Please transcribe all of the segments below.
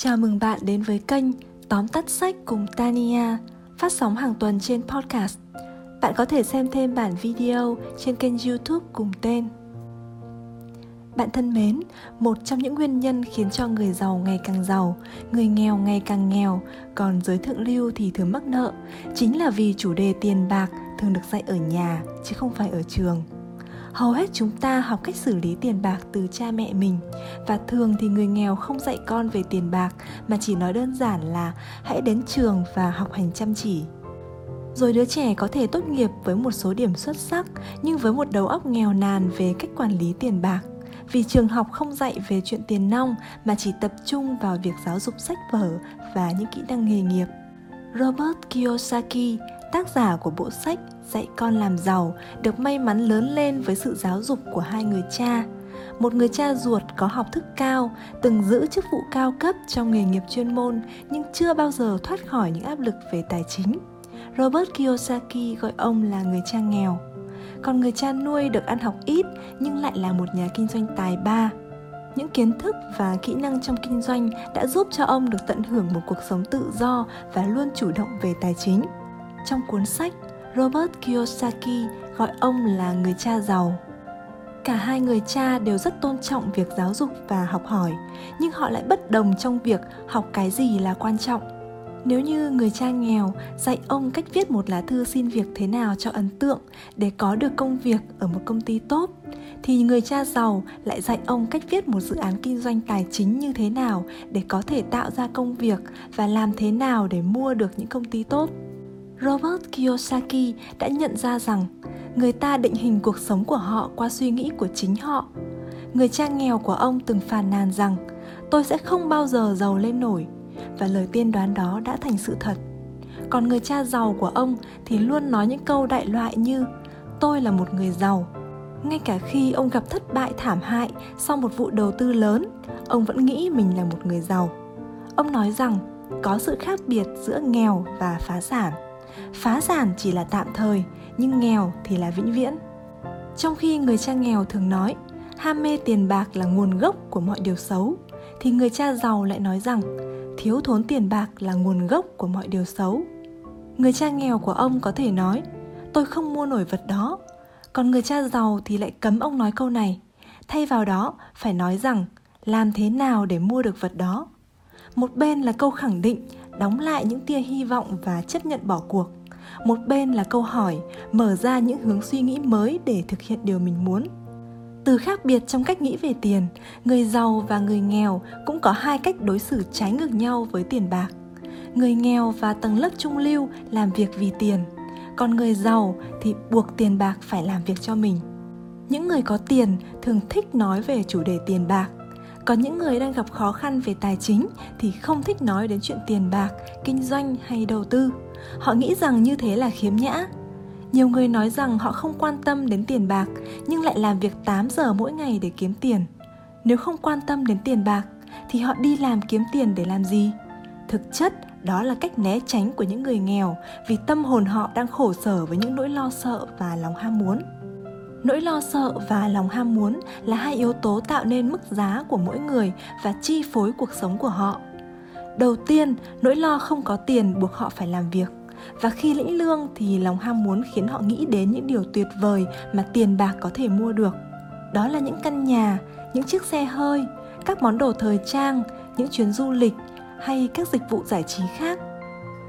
Chào mừng bạn đến với kênh Tóm tắt sách cùng Tania, phát sóng hàng tuần trên podcast. Bạn có thể xem thêm bản video trên kênh YouTube cùng tên. Bạn thân mến, một trong những nguyên nhân khiến cho người giàu ngày càng giàu, người nghèo ngày càng nghèo, còn giới thượng lưu thì thường mắc nợ, chính là vì chủ đề tiền bạc thường được dạy ở nhà chứ không phải ở trường hầu hết chúng ta học cách xử lý tiền bạc từ cha mẹ mình. Và thường thì người nghèo không dạy con về tiền bạc, mà chỉ nói đơn giản là hãy đến trường và học hành chăm chỉ. Rồi đứa trẻ có thể tốt nghiệp với một số điểm xuất sắc, nhưng với một đầu óc nghèo nàn về cách quản lý tiền bạc. Vì trường học không dạy về chuyện tiền nong, mà chỉ tập trung vào việc giáo dục sách vở và những kỹ năng nghề nghiệp. Robert kiyosaki, tác giả của bộ sách dạy con làm giàu được may mắn lớn lên với sự giáo dục của hai người cha. Một người cha ruột có học thức cao, từng giữ chức vụ cao cấp trong nghề nghiệp chuyên môn, nhưng chưa bao giờ thoát khỏi những áp lực về tài chính. Robert kiyosaki gọi ông là người cha nghèo. Còn người cha nuôi được ăn học ít, nhưng lại là một nhà kinh doanh tài ba. Những kiến thức và kỹ năng trong kinh doanh đã giúp cho ông được tận hưởng một cuộc sống tự do và luôn chủ động về tài chính. Trong cuốn sách Robert Kiyosaki gọi ông là người cha giàu. Cả hai người cha đều rất tôn trọng việc giáo dục và học hỏi, nhưng họ lại bất đồng trong việc học cái gì là quan trọng. Nếu như người cha nghèo dạy ông cách viết một lá thư xin việc thế nào cho ấn tượng để có được công việc ở một công ty tốt, thì người cha giàu lại dạy ông cách viết một dự án kinh doanh tài chính như thế nào để có thể tạo ra công việc và làm thế nào để mua được những công ty tốt. Robert Kiyosaki đã nhận ra rằng người ta định hình cuộc sống của họ qua suy nghĩ của chính họ. Người cha nghèo của ông từng phàn nàn rằng tôi sẽ không bao giờ giàu lên nổi và lời tiên đoán đó đã thành sự thật. Còn người cha giàu của ông thì luôn nói những câu đại loại như tôi là một người giàu. Ngay cả khi ông gặp thất bại thảm hại sau một vụ đầu tư lớn, ông vẫn nghĩ mình là một người giàu. Ông nói rằng có sự khác biệt giữa nghèo và phá sản phá sản chỉ là tạm thời, nhưng nghèo thì là vĩnh viễn. Trong khi người cha nghèo thường nói, ham mê tiền bạc là nguồn gốc của mọi điều xấu, thì người cha giàu lại nói rằng, thiếu thốn tiền bạc là nguồn gốc của mọi điều xấu. Người cha nghèo của ông có thể nói, tôi không mua nổi vật đó. Còn người cha giàu thì lại cấm ông nói câu này, thay vào đó phải nói rằng, làm thế nào để mua được vật đó? Một bên là câu khẳng định đóng lại những tia hy vọng và chấp nhận bỏ cuộc. Một bên là câu hỏi, mở ra những hướng suy nghĩ mới để thực hiện điều mình muốn. Từ khác biệt trong cách nghĩ về tiền, người giàu và người nghèo cũng có hai cách đối xử trái ngược nhau với tiền bạc. Người nghèo và tầng lớp trung lưu làm việc vì tiền, còn người giàu thì buộc tiền bạc phải làm việc cho mình. Những người có tiền thường thích nói về chủ đề tiền bạc còn những người đang gặp khó khăn về tài chính thì không thích nói đến chuyện tiền bạc kinh doanh hay đầu tư họ nghĩ rằng như thế là khiếm nhã nhiều người nói rằng họ không quan tâm đến tiền bạc nhưng lại làm việc 8 giờ mỗi ngày để kiếm tiền. Nếu không quan tâm đến tiền bạc thì họ đi làm kiếm tiền để làm gì? Thực chất, đó là cách né tránh của những người nghèo vì tâm hồn họ đang khổ sở với những nỗi lo sợ và lòng ham muốn nỗi lo, sợ và lòng ham muốn là hai yếu tố tạo nên mức giá của mỗi người và chi phối cuộc sống của họ. Đầu tiên, nỗi lo không có tiền buộc họ phải làm việc. Và khi lĩnh lương thì lòng ham muốn khiến họ nghĩ đến những điều tuyệt vời mà tiền bạc có thể mua được. Đó là những căn nhà, những chiếc xe hơi, các món đồ thời trang, những chuyến du lịch hay các dịch vụ giải trí khác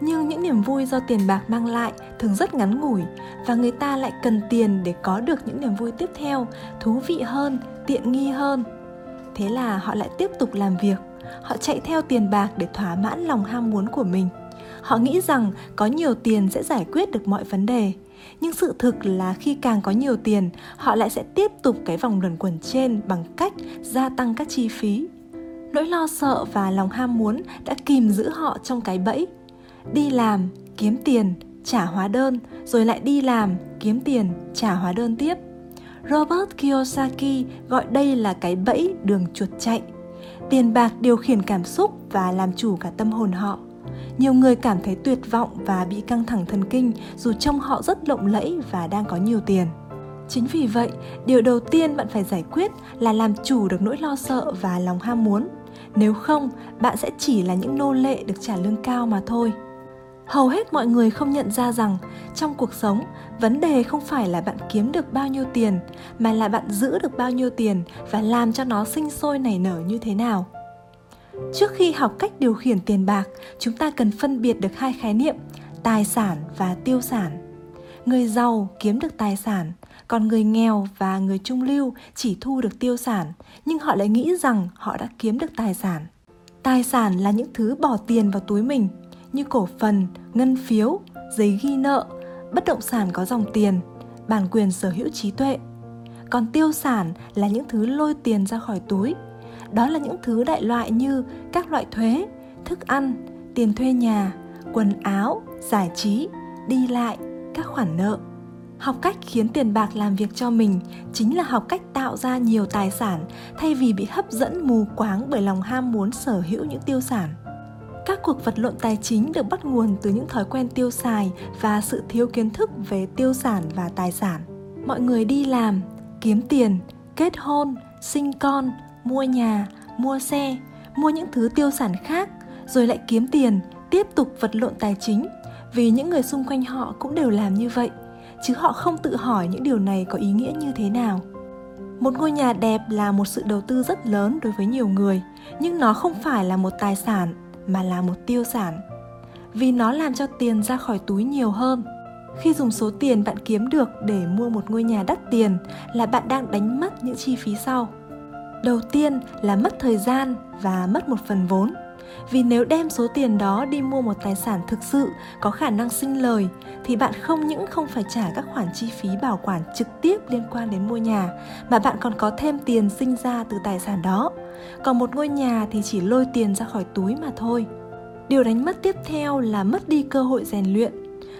nhưng những niềm vui do tiền bạc mang lại thường rất ngắn ngủi và người ta lại cần tiền để có được những niềm vui tiếp theo, thú vị hơn, tiện nghi hơn. Thế là họ lại tiếp tục làm việc. Họ chạy theo tiền bạc để thỏa mãn lòng ham muốn của mình. Họ nghĩ rằng có nhiều tiền sẽ giải quyết được mọi vấn đề. Nhưng sự thực là khi càng có nhiều tiền, họ lại sẽ tiếp tục cái vòng luẩn quẩn trên bằng cách gia tăng các chi phí. Nỗi lo sợ và lòng ham muốn đã kìm giữ họ trong cái bẫy đi làm, kiếm tiền, trả hóa đơn, rồi lại đi làm, kiếm tiền, trả hóa đơn tiếp. Robert kiyosaki gọi đây là cái bẫy đường chuột chạy. Tiền bạc điều khiển cảm xúc và làm chủ cả tâm hồn họ. Nhiều người cảm thấy tuyệt vọng và bị căng thẳng thần kinh dù trong họ rất lộng lẫy và đang có nhiều tiền. Chính vì vậy, điều đầu tiên bạn phải giải quyết là làm chủ được nỗi lo sợ và lòng ham muốn. Nếu không, bạn sẽ chỉ là những nô lệ được trả lương cao mà thôi hầu hết mọi người không nhận ra rằng, trong cuộc sống, vấn đề không phải là bạn kiếm được bao nhiêu tiền, mà là bạn giữ được bao nhiêu tiền và làm cho nó sinh sôi nảy nở như thế nào. Trước khi học cách điều khiển tiền bạc, chúng ta cần phân biệt được hai khái niệm, tài sản và tiêu sản. Người giàu kiếm được tài sản, còn người nghèo và người trung lưu chỉ thu được tiêu sản, nhưng họ lại nghĩ rằng họ đã kiếm được tài sản. Tài sản là những thứ bỏ tiền vào túi mình như cổ phần, ngân phiếu, giấy ghi nợ, bất động sản có dòng tiền, bản quyền sở hữu trí tuệ. Còn tiêu sản là những thứ lôi tiền ra khỏi túi. Đó là những thứ đại loại như các loại thuế, thức ăn, tiền thuê nhà, quần áo, giải trí, đi lại, các khoản nợ. Học cách khiến tiền bạc làm việc cho mình chính là học cách tạo ra nhiều tài sản thay vì bị hấp dẫn mù quáng bởi lòng ham muốn sở hữu những tiêu sản các cuộc vật lộn tài chính được bắt nguồn từ những thói quen tiêu xài và sự thiếu kiến thức về tiêu sản và tài sản. Mọi người đi làm, kiếm tiền, kết hôn, sinh con, mua nhà, mua xe, mua những thứ tiêu sản khác, rồi lại kiếm tiền, tiếp tục vật lộn tài chính. Vì những người xung quanh họ cũng đều làm như vậy, chứ họ không tự hỏi những điều này có ý nghĩa như thế nào. Một ngôi nhà đẹp là một sự đầu tư rất lớn đối với nhiều người, nhưng nó không phải là một tài sản mà là một tiêu sản. Vì nó làm cho tiền ra khỏi túi nhiều hơn. Khi dùng số tiền bạn kiếm được để mua một ngôi nhà đắt tiền là bạn đang đánh mất những chi phí sau. Đầu tiên là mất thời gian và mất một phần vốn vì nếu đem số tiền đó đi mua một tài sản thực sự có khả năng sinh lời, thì bạn không những không phải trả các khoản chi phí bảo quản trực tiếp liên quan đến mua nhà, mà bạn còn có thêm tiền sinh ra từ tài sản đó. Còn một ngôi nhà thì chỉ lôi tiền ra khỏi túi mà thôi. Điều đánh mất tiếp theo là mất đi cơ hội rèn luyện.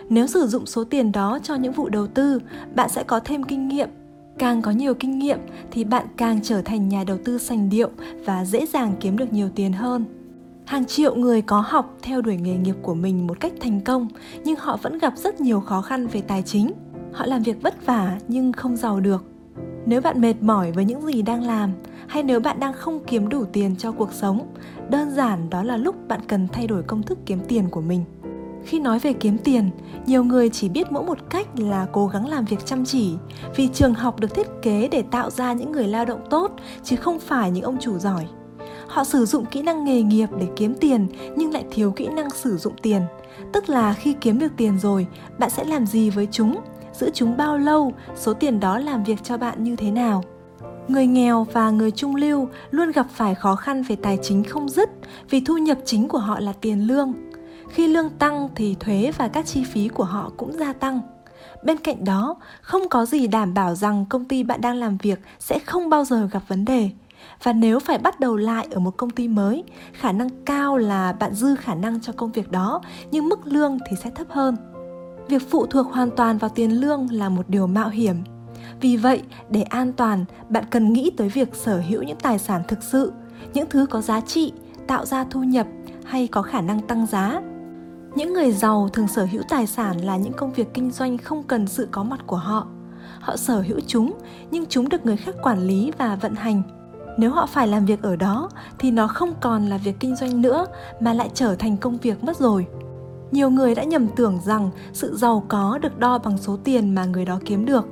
Nếu sử dụng số tiền đó cho những vụ đầu tư, bạn sẽ có thêm kinh nghiệm. Càng có nhiều kinh nghiệm thì bạn càng trở thành nhà đầu tư sành điệu và dễ dàng kiếm được nhiều tiền hơn hàng triệu người có học theo đuổi nghề nghiệp của mình một cách thành công, nhưng họ vẫn gặp rất nhiều khó khăn về tài chính. Họ làm việc vất vả nhưng không giàu được. Nếu bạn mệt mỏi với những gì đang làm, hay nếu bạn đang không kiếm đủ tiền cho cuộc sống, đơn giản đó là lúc bạn cần thay đổi công thức kiếm tiền của mình. Khi nói về kiếm tiền, nhiều người chỉ biết mỗi một cách là cố gắng làm việc chăm chỉ, vì trường học được thiết kế để tạo ra những người lao động tốt, chứ không phải những ông chủ giỏi họ sử dụng kỹ năng nghề nghiệp để kiếm tiền, nhưng lại thiếu kỹ năng sử dụng tiền. Tức là khi kiếm được tiền rồi, bạn sẽ làm gì với chúng? Giữ chúng bao lâu? Số tiền đó làm việc cho bạn như thế nào? Người nghèo và người trung lưu luôn gặp phải khó khăn về tài chính không dứt, vì thu nhập chính của họ là tiền lương. Khi lương tăng thì thuế và các chi phí của họ cũng gia tăng. Bên cạnh đó, không có gì đảm bảo rằng công ty bạn đang làm việc sẽ không bao giờ gặp vấn đề và nếu phải bắt đầu lại ở một công ty mới, khả năng cao là bạn dư khả năng cho công việc đó, nhưng mức lương thì sẽ thấp hơn. Việc phụ thuộc hoàn toàn vào tiền lương là một điều mạo hiểm. Vì vậy, để an toàn, bạn cần nghĩ tới việc sở hữu những tài sản thực sự, những thứ có giá trị, tạo ra thu nhập hay có khả năng tăng giá. Những người giàu thường sở hữu tài sản là những công việc kinh doanh không cần sự có mặt của họ. Họ sở hữu chúng, nhưng chúng được người khác quản lý và vận hành nếu họ phải làm việc ở đó, thì nó không còn là việc kinh doanh nữa, mà lại trở thành công việc mất rồi. Nhiều người đã nhầm tưởng rằng sự giàu có được đo bằng số tiền mà người đó kiếm được.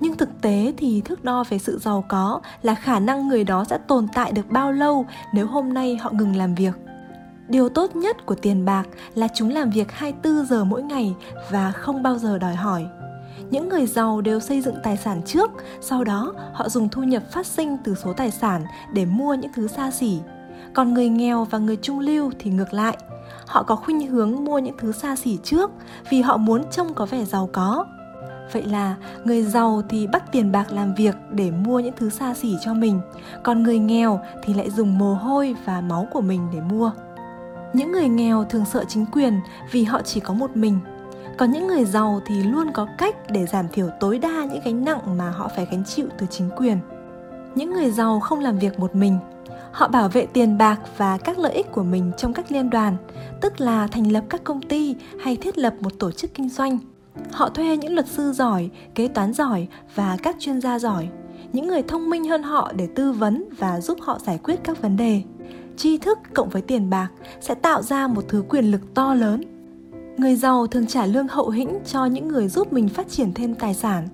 Nhưng thực tế thì thước đo về sự giàu có là khả năng người đó sẽ tồn tại được bao lâu nếu hôm nay họ ngừng làm việc. Điều tốt nhất của tiền bạc là chúng làm việc 24 giờ mỗi ngày và không bao giờ đòi hỏi những người giàu đều xây dựng tài sản trước, sau đó họ dùng thu nhập phát sinh từ số tài sản để mua những thứ xa xỉ. Còn người nghèo và người trung lưu thì ngược lại. Họ có khuynh hướng mua những thứ xa xỉ trước vì họ muốn trông có vẻ giàu có. Vậy là người giàu thì bắt tiền bạc làm việc để mua những thứ xa xỉ cho mình, còn người nghèo thì lại dùng mồ hôi và máu của mình để mua. Những người nghèo thường sợ chính quyền vì họ chỉ có một mình. Có những người giàu thì luôn có cách để giảm thiểu tối đa những gánh nặng mà họ phải gánh chịu từ chính quyền. Những người giàu không làm việc một mình, họ bảo vệ tiền bạc và các lợi ích của mình trong các liên đoàn, tức là thành lập các công ty hay thiết lập một tổ chức kinh doanh. Họ thuê những luật sư giỏi, kế toán giỏi và các chuyên gia giỏi, những người thông minh hơn họ để tư vấn và giúp họ giải quyết các vấn đề. Tri thức cộng với tiền bạc sẽ tạo ra một thứ quyền lực to lớn. Người giàu thường trả lương hậu hĩnh cho những người giúp mình phát triển thêm tài sản.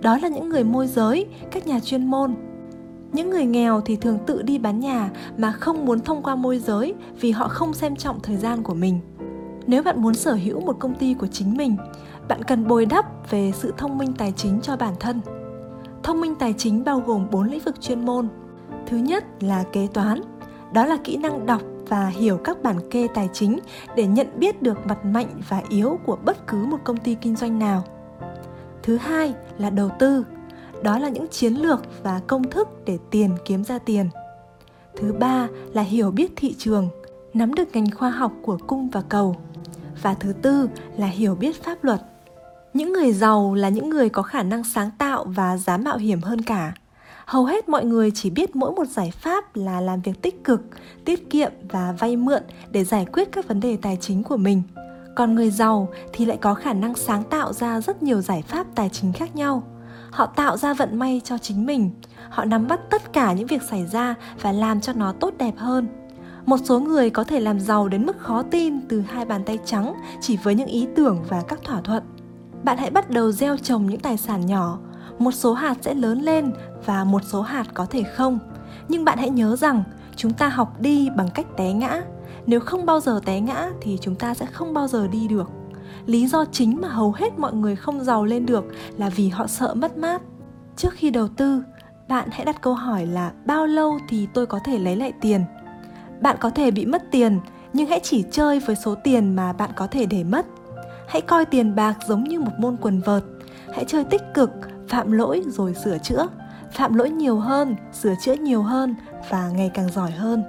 Đó là những người môi giới, các nhà chuyên môn. Những người nghèo thì thường tự đi bán nhà mà không muốn thông qua môi giới vì họ không xem trọng thời gian của mình. Nếu bạn muốn sở hữu một công ty của chính mình, bạn cần bồi đắp về sự thông minh tài chính cho bản thân. Thông minh tài chính bao gồm 4 lĩnh vực chuyên môn. Thứ nhất là kế toán, đó là kỹ năng đọc và hiểu các bản kê tài chính để nhận biết được mặt mạnh và yếu của bất cứ một công ty kinh doanh nào. Thứ hai là đầu tư, đó là những chiến lược và công thức để tiền kiếm ra tiền. Thứ ba là hiểu biết thị trường, nắm được ngành khoa học của cung và cầu. Và thứ tư là hiểu biết pháp luật. Những người giàu là những người có khả năng sáng tạo và dám mạo hiểm hơn cả hầu hết mọi người chỉ biết mỗi một giải pháp là làm việc tích cực, tiết kiệm và vay mượn để giải quyết các vấn đề tài chính của mình. Còn người giàu thì lại có khả năng sáng tạo ra rất nhiều giải pháp tài chính khác nhau. Họ tạo ra vận may cho chính mình, họ nắm bắt tất cả những việc xảy ra và làm cho nó tốt đẹp hơn. Một số người có thể làm giàu đến mức khó tin từ hai bàn tay trắng chỉ với những ý tưởng và các thỏa thuận. Bạn hãy bắt đầu gieo trồng những tài sản nhỏ một số hạt sẽ lớn lên và một số hạt có thể không. Nhưng bạn hãy nhớ rằng, chúng ta học đi bằng cách té ngã. Nếu không bao giờ té ngã thì chúng ta sẽ không bao giờ đi được. Lý do chính mà hầu hết mọi người không giàu lên được là vì họ sợ mất mát. Trước khi đầu tư, bạn hãy đặt câu hỏi là bao lâu thì tôi có thể lấy lại tiền? Bạn có thể bị mất tiền, nhưng hãy chỉ chơi với số tiền mà bạn có thể để mất. Hãy coi tiền bạc giống như một môn quần vợt. Hãy chơi tích cực phạm lỗi rồi sửa chữa. Phạm lỗi nhiều hơn, sửa chữa nhiều hơn và ngày càng giỏi hơn.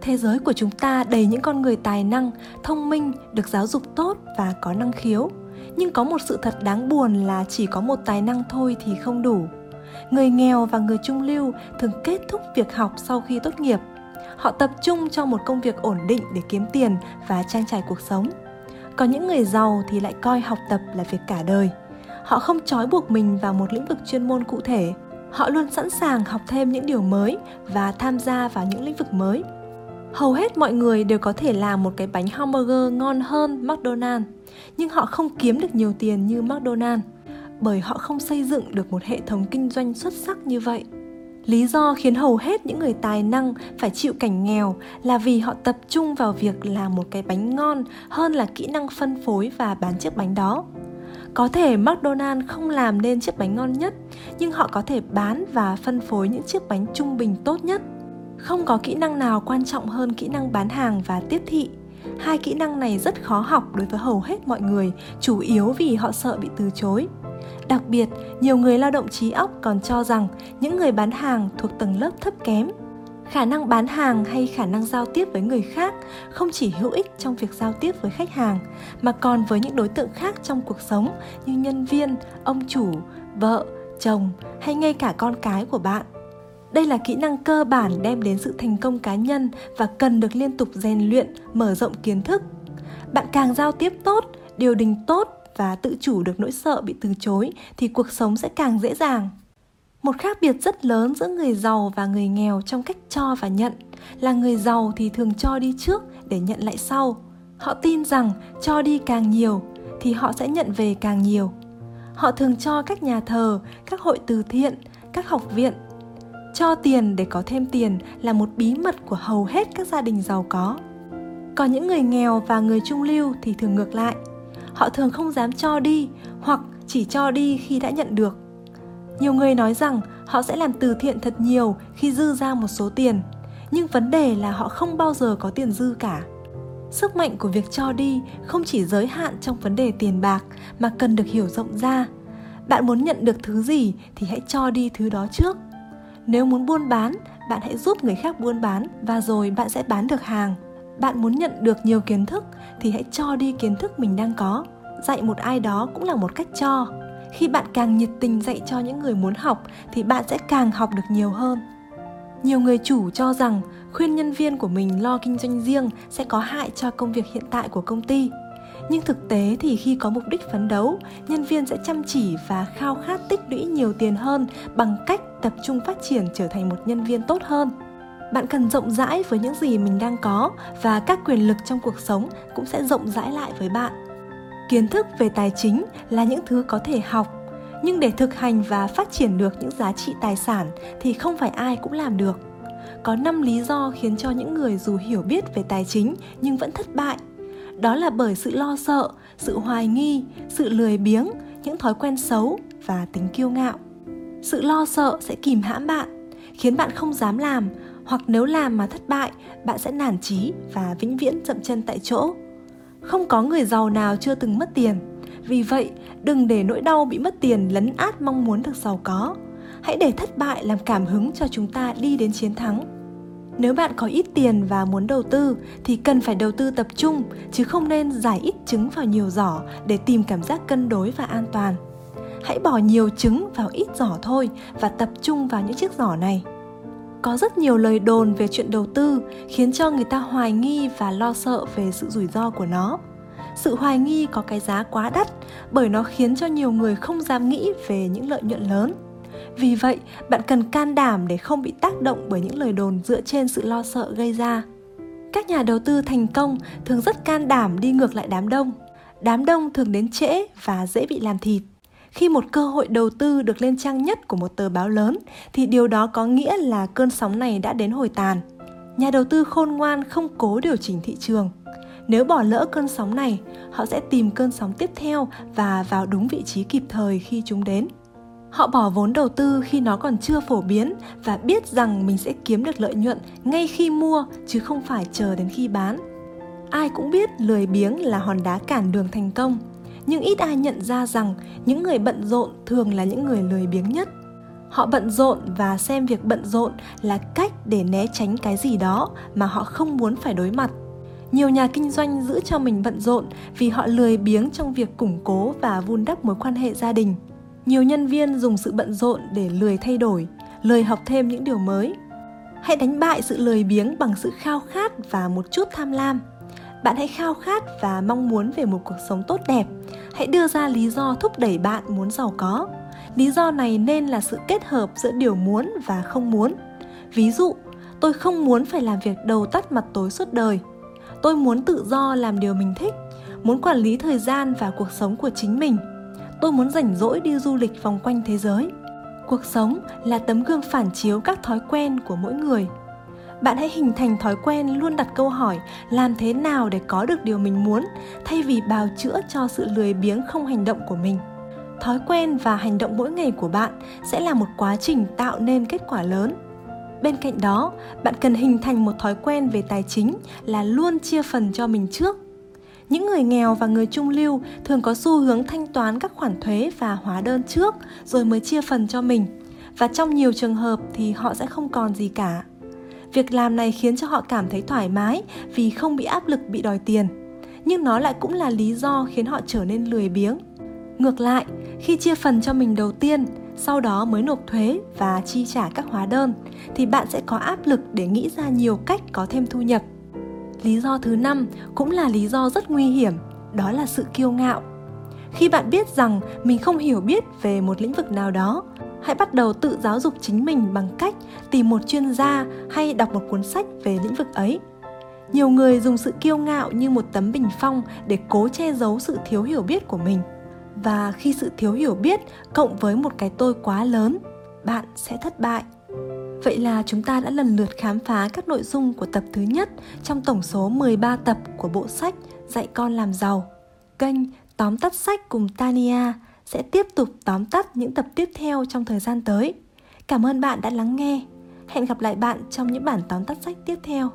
Thế giới của chúng ta đầy những con người tài năng, thông minh, được giáo dục tốt và có năng khiếu. Nhưng có một sự thật đáng buồn là chỉ có một tài năng thôi thì không đủ. Người nghèo và người trung lưu thường kết thúc việc học sau khi tốt nghiệp. Họ tập trung cho một công việc ổn định để kiếm tiền và trang trải cuộc sống. Còn những người giàu thì lại coi học tập là việc cả đời họ không trói buộc mình vào một lĩnh vực chuyên môn cụ thể. Họ luôn sẵn sàng học thêm những điều mới và tham gia vào những lĩnh vực mới. Hầu hết mọi người đều có thể làm một cái bánh hamburger ngon hơn mcdonald nhưng họ không kiếm được nhiều tiền như mcdonald bởi họ không xây dựng được một hệ thống kinh doanh xuất sắc như vậy. Lý do khiến hầu hết những người tài năng phải chịu cảnh nghèo là vì họ tập trung vào việc làm một cái bánh ngon hơn là kỹ năng phân phối và bán chiếc bánh đó có thể McDonald không làm nên chiếc bánh ngon nhất, nhưng họ có thể bán và phân phối những chiếc bánh trung bình tốt nhất. Không có kỹ năng nào quan trọng hơn kỹ năng bán hàng và tiếp thị. Hai kỹ năng này rất khó học đối với hầu hết mọi người, chủ yếu vì họ sợ bị từ chối. Đặc biệt, nhiều người lao động trí óc còn cho rằng những người bán hàng thuộc tầng lớp thấp kém khả năng bán hàng hay khả năng giao tiếp với người khác không chỉ hữu ích trong việc giao tiếp với khách hàng, mà còn với những đối tượng khác trong cuộc sống như nhân viên, ông chủ, vợ, chồng hay ngay cả con cái của bạn. Đây là kỹ năng cơ bản đem đến sự thành công cá nhân và cần được liên tục rèn luyện, mở rộng kiến thức. Bạn càng giao tiếp tốt, điều đình tốt và tự chủ được nỗi sợ bị từ chối thì cuộc sống sẽ càng dễ dàng một khác biệt rất lớn giữa người giàu và người nghèo trong cách cho và nhận là người giàu thì thường cho đi trước để nhận lại sau. Họ tin rằng cho đi càng nhiều thì họ sẽ nhận về càng nhiều. Họ thường cho các nhà thờ, các hội từ thiện, các học viện. Cho tiền để có thêm tiền là một bí mật của hầu hết các gia đình giàu có. Còn những người nghèo và người trung lưu thì thường ngược lại. Họ thường không dám cho đi hoặc chỉ cho đi khi đã nhận được nhiều người nói rằng họ sẽ làm từ thiện thật nhiều khi dư ra một số tiền, nhưng vấn đề là họ không bao giờ có tiền dư cả. Sức mạnh của việc cho đi không chỉ giới hạn trong vấn đề tiền bạc mà cần được hiểu rộng ra. Bạn muốn nhận được thứ gì thì hãy cho đi thứ đó trước. Nếu muốn buôn bán, bạn hãy giúp người khác buôn bán và rồi bạn sẽ bán được hàng. Bạn muốn nhận được nhiều kiến thức thì hãy cho đi kiến thức mình đang có. Dạy một ai đó cũng là một cách cho khi bạn càng nhiệt tình dạy cho những người muốn học, thì bạn sẽ càng học được nhiều hơn. Nhiều người chủ cho rằng khuyên nhân viên của mình lo kinh doanh riêng sẽ có hại cho công việc hiện tại của công ty. Nhưng thực tế thì khi có mục đích phấn đấu, nhân viên sẽ chăm chỉ và khao khát tích lũy nhiều tiền hơn bằng cách tập trung phát triển trở thành một nhân viên tốt hơn. Bạn cần rộng rãi với những gì mình đang có và các quyền lực trong cuộc sống cũng sẽ rộng rãi lại với bạn kiến thức về tài chính là những thứ có thể học nhưng để thực hành và phát triển được những giá trị tài sản thì không phải ai cũng làm được có 5 lý do khiến cho những người dù hiểu biết về tài chính nhưng vẫn thất bại. Đó là bởi sự lo sợ, sự hoài nghi, sự lười biếng, những thói quen xấu và tính kiêu ngạo. Sự lo sợ sẽ kìm hãm bạn, khiến bạn không dám làm hoặc nếu làm mà thất bại, bạn sẽ nản chí và vĩnh viễn dậm chân tại chỗ. Không có người giàu nào chưa từng mất tiền. Vì vậy, đừng để nỗi đau bị mất tiền lấn át mong muốn được giàu có. Hãy để thất bại làm cảm hứng cho chúng ta đi đến chiến thắng. Nếu bạn có ít tiền và muốn đầu tư thì cần phải đầu tư tập trung chứ không nên giải ít trứng vào nhiều giỏ để tìm cảm giác cân đối và an toàn. Hãy bỏ nhiều trứng vào ít giỏ thôi và tập trung vào những chiếc giỏ này có rất nhiều lời đồn về chuyện đầu tư khiến cho người ta hoài nghi và lo sợ về sự rủi ro của nó sự hoài nghi có cái giá quá đắt bởi nó khiến cho nhiều người không dám nghĩ về những lợi nhuận lớn vì vậy, bạn cần can đảm để không bị tác động bởi những lời đồn dựa trên sự lo sợ gây ra. Các nhà đầu tư thành công thường rất can đảm đi ngược lại đám đông. Đám đông thường đến trễ và dễ bị làm thịt. Khi một cơ hội đầu tư được lên trang nhất của một tờ báo lớn thì điều đó có nghĩa là cơn sóng này đã đến hồi tàn. Nhà đầu tư khôn ngoan không cố điều chỉnh thị trường. Nếu bỏ lỡ cơn sóng này, họ sẽ tìm cơn sóng tiếp theo và vào đúng vị trí kịp thời khi chúng đến. Họ bỏ vốn đầu tư khi nó còn chưa phổ biến và biết rằng mình sẽ kiếm được lợi nhuận ngay khi mua chứ không phải chờ đến khi bán. Ai cũng biết lười biếng là hòn đá cản đường thành công, nhưng ít ai nhận ra rằng những người bận rộn thường là những người lười biếng nhất. Họ bận rộn và xem việc bận rộn là cách để né tránh cái gì đó mà họ không muốn phải đối mặt. Nhiều nhà kinh doanh giữ cho mình bận rộn vì họ lười biếng trong việc củng cố và vun đắp mối quan hệ gia đình nhiều nhân viên dùng sự bận rộn để lười thay đổi, lười học thêm những điều mới hãy đánh bại sự lười biếng bằng sự khao khát và một chút tham lam bạn hãy khao khát và mong muốn về một cuộc sống tốt đẹp. Hãy đưa ra lý do thúc đẩy bạn muốn giàu có. Lý do này nên là sự kết hợp giữa điều muốn và không muốn. Ví dụ, tôi không muốn phải làm việc đầu tắt mặt tối suốt đời. Tôi muốn tự do làm điều mình thích, muốn quản lý thời gian và cuộc sống của chính mình. Tôi muốn rảnh rỗi đi du lịch vòng quanh thế giới. Cuộc sống là tấm gương phản chiếu các thói quen của mỗi người bạn hãy hình thành thói quen luôn đặt câu hỏi, làm thế nào để có được điều mình muốn, thay vì bào chữa cho sự lười biếng không hành động của mình thói quen và hành động mỗi ngày của bạn sẽ là một quá trình tạo nên kết quả lớn bên cạnh đó, bạn cần hình thành một thói quen về tài chính là luôn chia phần cho mình trước những người nghèo và người trung lưu thường có xu hướng thanh toán các khoản thuế và hóa đơn trước, rồi mới chia phần cho mình. Và trong nhiều trường hợp thì họ sẽ không còn gì cả. Việc làm này khiến cho họ cảm thấy thoải mái vì không bị áp lực bị đòi tiền. Nhưng nó lại cũng là lý do khiến họ trở nên lười biếng. Ngược lại, khi chia phần cho mình đầu tiên, sau đó mới nộp thuế và chi trả các hóa đơn thì bạn sẽ có áp lực để nghĩ ra nhiều cách có thêm thu nhập lý do thứ năm cũng là lý do rất nguy hiểm đó là sự kiêu ngạo khi bạn biết rằng mình không hiểu biết về một lĩnh vực nào đó hãy bắt đầu tự giáo dục chính mình bằng cách tìm một chuyên gia hay đọc một cuốn sách về lĩnh vực ấy. Nhiều người dùng sự kiêu ngạo như một tấm bình phong để cố che giấu sự thiếu hiểu biết của mình. Và khi sự thiếu hiểu biết cộng với một cái tôi quá lớn, bạn sẽ thất bại. Vậy là chúng ta đã lần lượt khám phá các nội dung của tập thứ nhất trong tổng số 13 tập của bộ sách Dạy con làm giàu. Kênh Tóm tắt sách cùng Tania sẽ tiếp tục tóm tắt những tập tiếp theo trong thời gian tới. Cảm ơn bạn đã lắng nghe. Hẹn gặp lại bạn trong những bản tóm tắt sách tiếp theo.